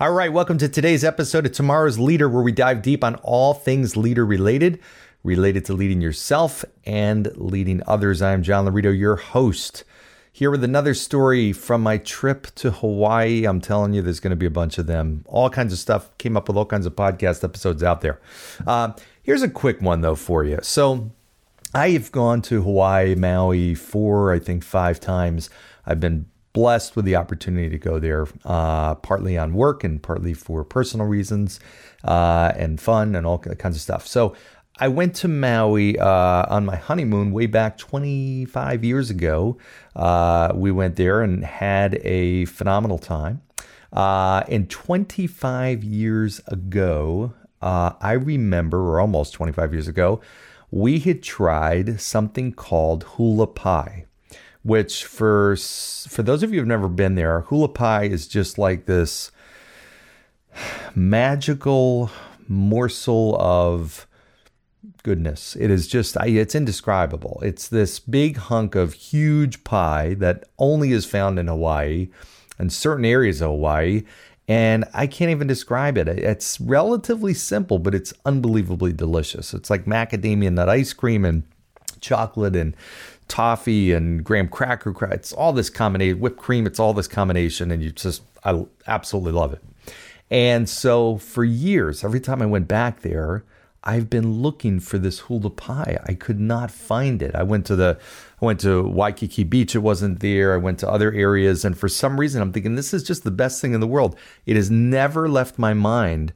All right, welcome to today's episode of Tomorrow's Leader, where we dive deep on all things leader related, related to leading yourself and leading others. I'm John Laurito, your host, here with another story from my trip to Hawaii. I'm telling you, there's going to be a bunch of them. All kinds of stuff. Came up with all kinds of podcast episodes out there. Uh, here's a quick one, though, for you. So, I have gone to Hawaii, Maui, four, I think, five times. I've been blessed with the opportunity to go there, uh, partly on work and partly for personal reasons uh, and fun and all kinds of stuff. So I went to Maui uh, on my honeymoon way back 25 years ago. Uh, we went there and had a phenomenal time. Uh, and 25 years ago, uh, I remember, or almost 25 years ago, we had tried something called hula pie which for for those of you who've never been there, hula pie is just like this magical morsel of goodness. It is just it's indescribable. It's this big hunk of huge pie that only is found in Hawaii and certain areas of Hawaii. And I can't even describe it. It's relatively simple, but it's unbelievably delicious. It's like macadamia nut ice cream and chocolate and toffee and graham cracker. It's all this combination, whipped cream. It's all this combination, and you just I absolutely love it. And so for years, every time I went back there, I've been looking for this hula pie. I could not find it. I went to the I went to Waikiki Beach, it wasn't there. I went to other areas and for some reason I'm thinking this is just the best thing in the world. It has never left my mind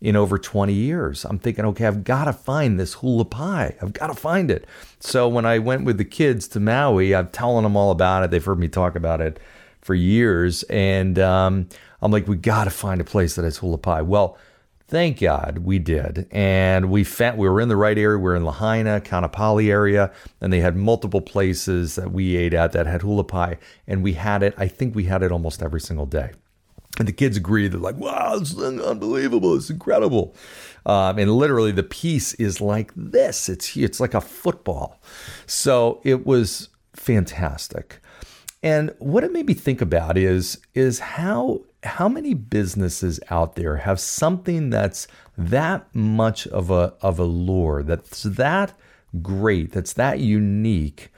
in over 20 years. I'm thinking, okay, I've got to find this hula pie. I've got to find it. So when I went with the kids to Maui, I'm telling them all about it. They've heard me talk about it for years. And um, I'm like, we got to find a place that has hula pie. Well, thank God we did. And we found, we were in the right area. We were in Lahaina, Kaanapali area, and they had multiple places that we ate at that had hula pie. And we had it, I think we had it almost every single day. And the kids agree. They're like, wow, this is unbelievable. It's incredible. Um, and literally, the piece is like this it's, it's like a football. So it was fantastic. And what it made me think about is, is how, how many businesses out there have something that's that much of a, of a lure, that's that great, that's that unique,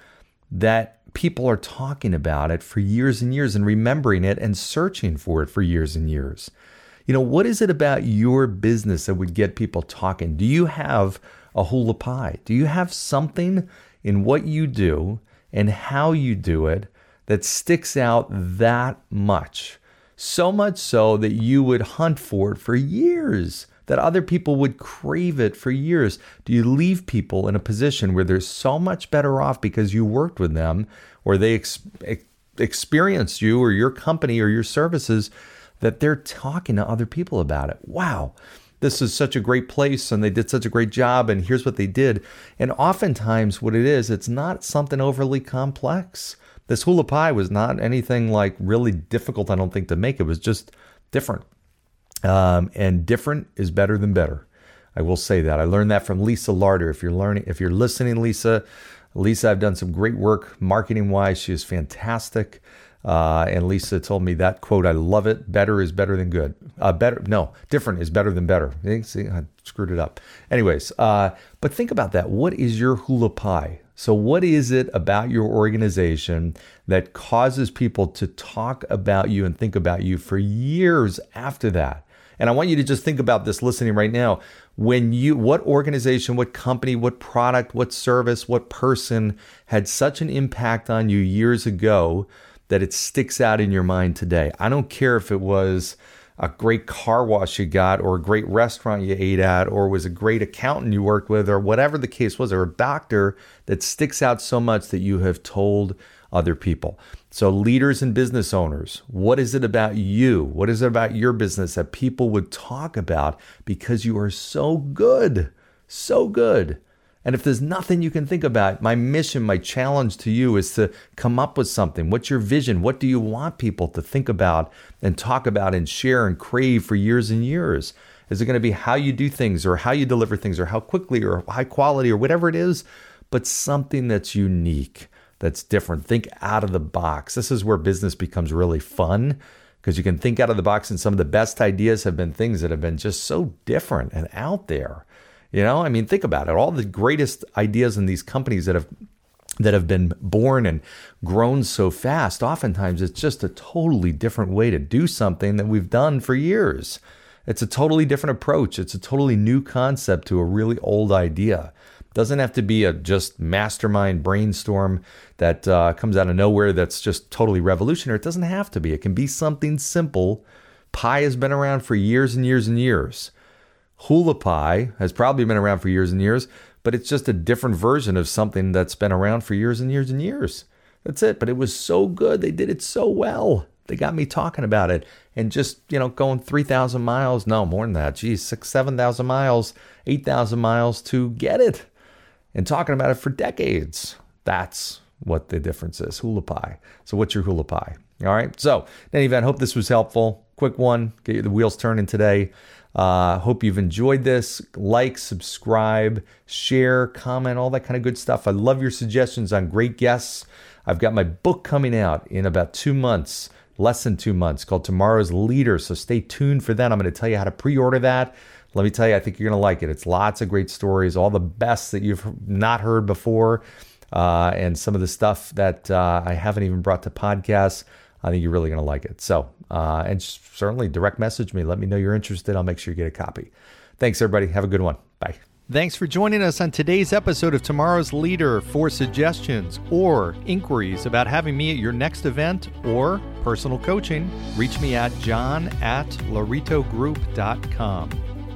that people are talking about it for years and years and remembering it and searching for it for years and years. You know, what is it about your business that would get people talking? Do you have a hula pie? Do you have something in what you do and how you do it that sticks out that much? So much so that you would hunt for it for years that other people would crave it for years? Do you leave people in a position where they're so much better off because you worked with them or they ex- experienced you or your company or your services that they're talking to other people about it? Wow. This is such a great place and they did such a great job and here's what they did. And oftentimes what it is, it's not something overly complex. This hula pie was not anything like really difficult, I don't think, to make. It was just different. Um, and different is better than better. I will say that. I learned that from Lisa Larter. If you're learning, if you're listening, Lisa, Lisa, I've done some great work marketing wise. She is fantastic. Uh, and Lisa told me that quote. I love it. Better is better than good. Uh, better, no, different is better than better. See, I screwed it up. Anyways, uh, but think about that. What is your hula pie? So, what is it about your organization that causes people to talk about you and think about you for years after that? And I want you to just think about this listening right now. When you, what organization, what company, what product, what service, what person had such an impact on you years ago that it sticks out in your mind today? I don't care if it was a great car wash you got, or a great restaurant you ate at, or was a great accountant you worked with, or whatever the case was, or a doctor that sticks out so much that you have told other people. So, leaders and business owners, what is it about you? What is it about your business that people would talk about because you are so good? So good. And if there's nothing you can think about, my mission, my challenge to you is to come up with something. What's your vision? What do you want people to think about and talk about and share and crave for years and years? Is it going to be how you do things or how you deliver things or how quickly or high quality or whatever it is? But something that's unique that's different. Think out of the box. This is where business becomes really fun because you can think out of the box, and some of the best ideas have been things that have been just so different and out there. You know, I mean, think about it. All the greatest ideas in these companies that have that have been born and grown so fast, oftentimes it's just a totally different way to do something that we've done for years. It's a totally different approach. It's a totally new concept to a really old idea. Doesn't have to be a just mastermind brainstorm that uh, comes out of nowhere that's just totally revolutionary. It doesn't have to be. It can be something simple. Pie has been around for years and years and years. Hula pie has probably been around for years and years, but it's just a different version of something that's been around for years and years and years. That's it. But it was so good. They did it so well. They got me talking about it and just, you know, going 3,000 miles. No, more than that. Geez, six, 7,000 miles, 8,000 miles to get it and talking about it for decades. That's what the difference is. Hula pie. So, what's your hula pie? All right. So, in any event, hope this was helpful. Quick one, get the wheels turning today. Uh, hope you've enjoyed this. Like, subscribe, share, comment, all that kind of good stuff. I love your suggestions on great guests. I've got my book coming out in about two months, less than two months, called Tomorrow's Leader. So stay tuned for that. I'm going to tell you how to pre order that. Let me tell you, I think you're going to like it. It's lots of great stories, all the best that you've not heard before, uh, and some of the stuff that uh, I haven't even brought to podcasts. I think you're really going to like it. So, uh, and certainly direct message me. Let me know you're interested. I'll make sure you get a copy. Thanks, everybody. Have a good one. Bye. Thanks for joining us on today's episode of Tomorrow's Leader. For suggestions or inquiries about having me at your next event or personal coaching, reach me at john at lauritogroup.com.